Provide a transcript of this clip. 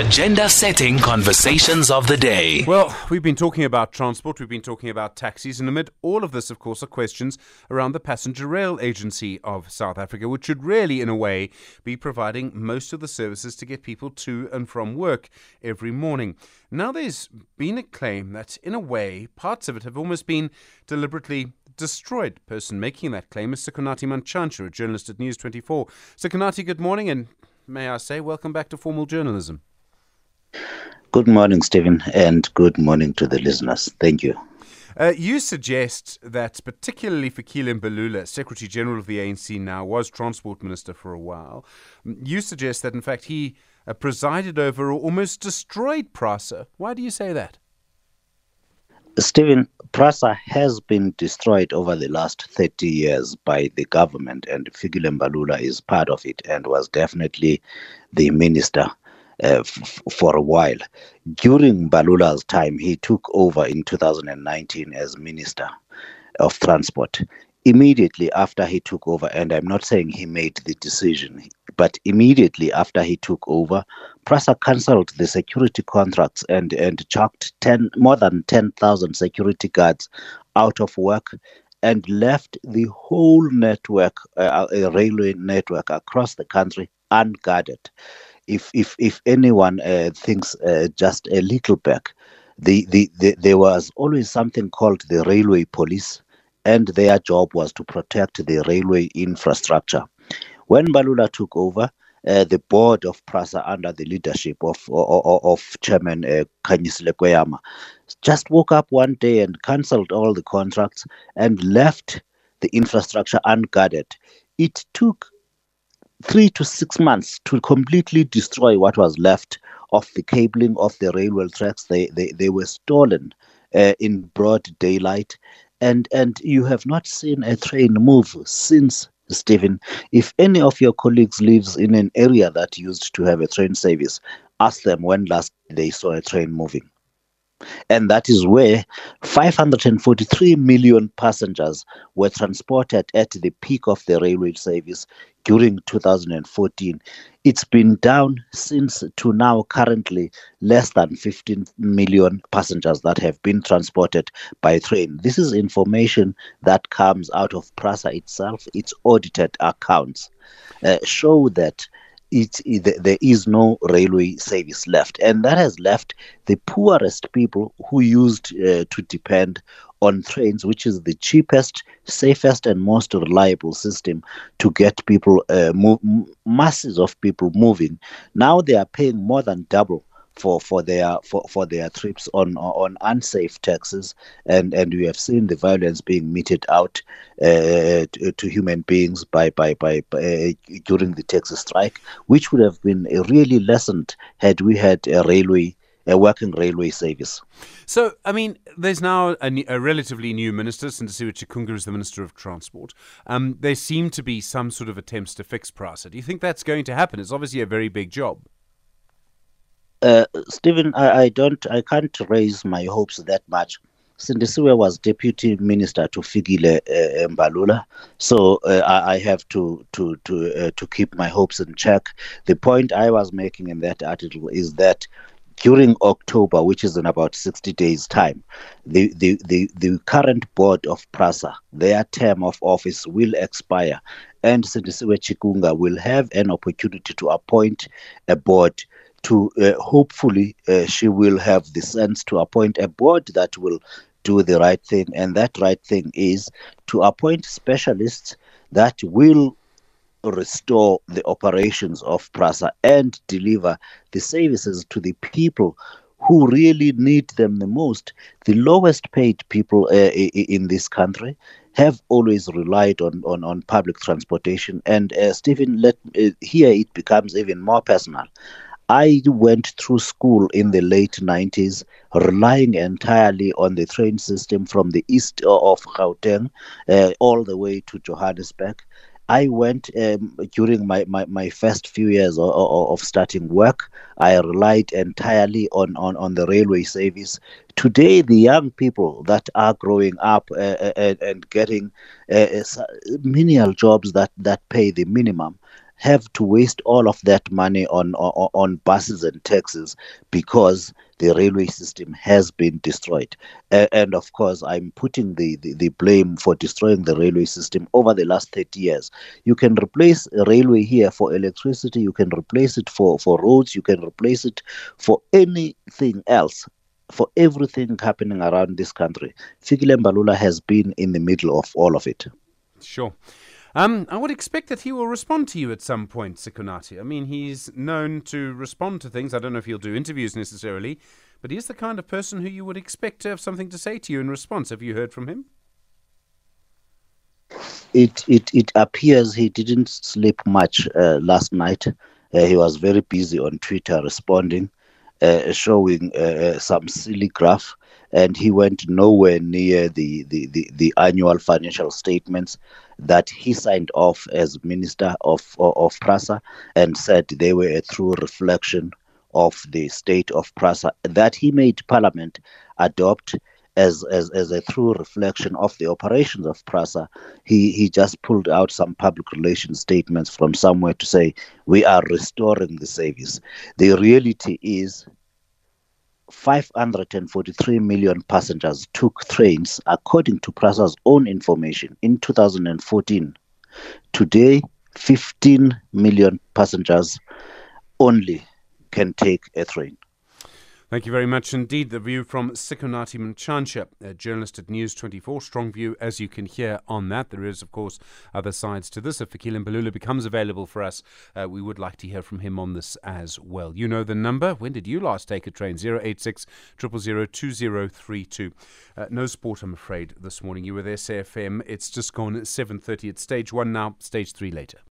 Agenda setting conversations of the day. Well, we've been talking about transport, we've been talking about taxis, and amid all of this, of course, are questions around the Passenger Rail Agency of South Africa, which should really, in a way, be providing most of the services to get people to and from work every morning. Now, there's been a claim that, in a way, parts of it have almost been deliberately destroyed. The Person making that claim is Sikonathi Mantshantsha, a journalist at News 24. Sikonathi, good morning, and may I say, welcome back to formal journalism. Good morning, Stephen, and good morning to the listeners. Thank you. Uh, you suggest that, particularly Fikile Mbalula, Secretary General of the ANC now, was Transport Minister for a while. You suggest that, in fact, he uh, presided over or almost destroyed PRASA. Why do you say that? Stephen, PRASA has been destroyed over the last 30 years by the government, and Fikile Mbalula is part of it and was definitely the minister uh, f- for a while. During Balula's time, he took over in 2019 as Minister of Transport. Immediately after he took over, and I'm not saying he made the decision, but immediately after he took over, PRASA cancelled the security contracts and, and chucked 10, more than 10,000 security guards out of work and left the whole network, uh, a railway network across the country unguarded if if if anyone uh, thinks uh, just a little back, the, the, the there was always something called the railway police, and their job was to protect the railway infrastructure. When Balula took over, uh, the board of PRASA under the leadership of of, of Chairman uh, Khanyisile Kweyama just woke up one day and cancelled all the contracts and left the infrastructure unguarded. It took three to six months to completely destroy what was left of the cabling of the railway tracks. They they, they were stolen uh, in broad daylight, and and you have not seen a train move since. Stephen, if any of your colleagues lives in an area that used to have a train service, ask them when last they saw a train moving. And that is where 543 million passengers were transported at the peak of the railway service during 2014. It's been down since to now, currently less than 15 million passengers that have been transported by train. This is information that comes out of PRASA itself. Its audited accounts uh, show that it, it, there is no railway service left, and that has left the poorest people who used uh, to depend on trains, which is the cheapest, safest, and most reliable system to get people, uh, move, masses of people moving. Now they are paying more than double for for their for, for their trips on on unsafe taxis and and we have seen the violence being meted out uh, to, to, human beings by by by, by uh, during the taxi strike which would have been really lessened had we had a railway a working railway service. So, I mean, there's now a, a relatively new minister, Sindisiwe Chikunga is the Minister of Transport. Um, there seem to be some sort of attempts to fix PRASA. Do you think that's going to happen? It's obviously a very big job. Uh, Stephen, I, I, don't, I can't raise my hopes that much. Sindisiwe was deputy minister to Fikile uh, Mbalula, so uh, I, I, have to to to uh, to keep my hopes in check. The point I was making in that article is that during October, which is in about 60 days' time, the, the, the, the current board of PRASA, their term of office will expire, and Sindisiwe Chikunga will have an opportunity to appoint a board to uh, hopefully uh, she will have the sense to appoint a board that will do the right thing and that right thing is to appoint specialists that will restore the operations of PRASA and deliver the services to the people who really need them the most. The lowest paid people uh, in this country have always relied on, on, on public transportation. And uh, Stephen, let uh, here it becomes even more personal. I went through school in the late 90s, relying entirely on the train system from the east of Gauteng uh, all the way to Johannesburg. I went um, during my, my, my first few years of, of, starting work. I relied entirely on, on, on the railway service. Today, the young people that are growing up uh, uh and, and getting uh, uh, menial jobs that, that pay the minimum have to waste all of that money on, on, on buses and taxis because the railway system has been destroyed. Uh, and of course, I'm putting the, the, the, blame for destroying the railway system over the last 30 years. You can replace a railway here for electricity, you can replace it for, for roads, you can replace it for anything else. For everything happening around this country, Fikile Mbalula has been in the middle of all of it. Sure. Um, I would expect that he will respond to you at some point, Sikonathi. I mean, he's known to respond to things. I don't know if he'll do interviews necessarily, but he's the kind of person who you would expect to have something to say to you in response. Have you heard from him? It it it appears he didn't sleep much uh, last night. Uh, he was very busy on Twitter responding, uh, showing uh, some silly graph and he went nowhere near the, the, the, the, annual financial statements that he signed off as Minister of, of PRASA and said they were a true reflection of the state of PRASA that he made Parliament adopt as, as, as a true reflection of the operations of PRASA. He, he just pulled out some public relations statements from somewhere to say, we are restoring the service. The reality is 543 million passengers took trains, according to PRASA's own information, in 2014. Today, 15 million passengers only can take a train. Thank you very much indeed. The view from Sikonathi Mantshantsha, a journalist at News 24. Strong view, as you can hear on that. There is, of course, other sides to this. If Fikile Mbalula becomes available for us, uh, we would like to hear from him on this as well. You know the number. When did you last take a train? 086 000 2032. Uh, no sport, I'm afraid, this morning. You were there, SAFM. It's just gone 7.30 at stage one now, stage three later.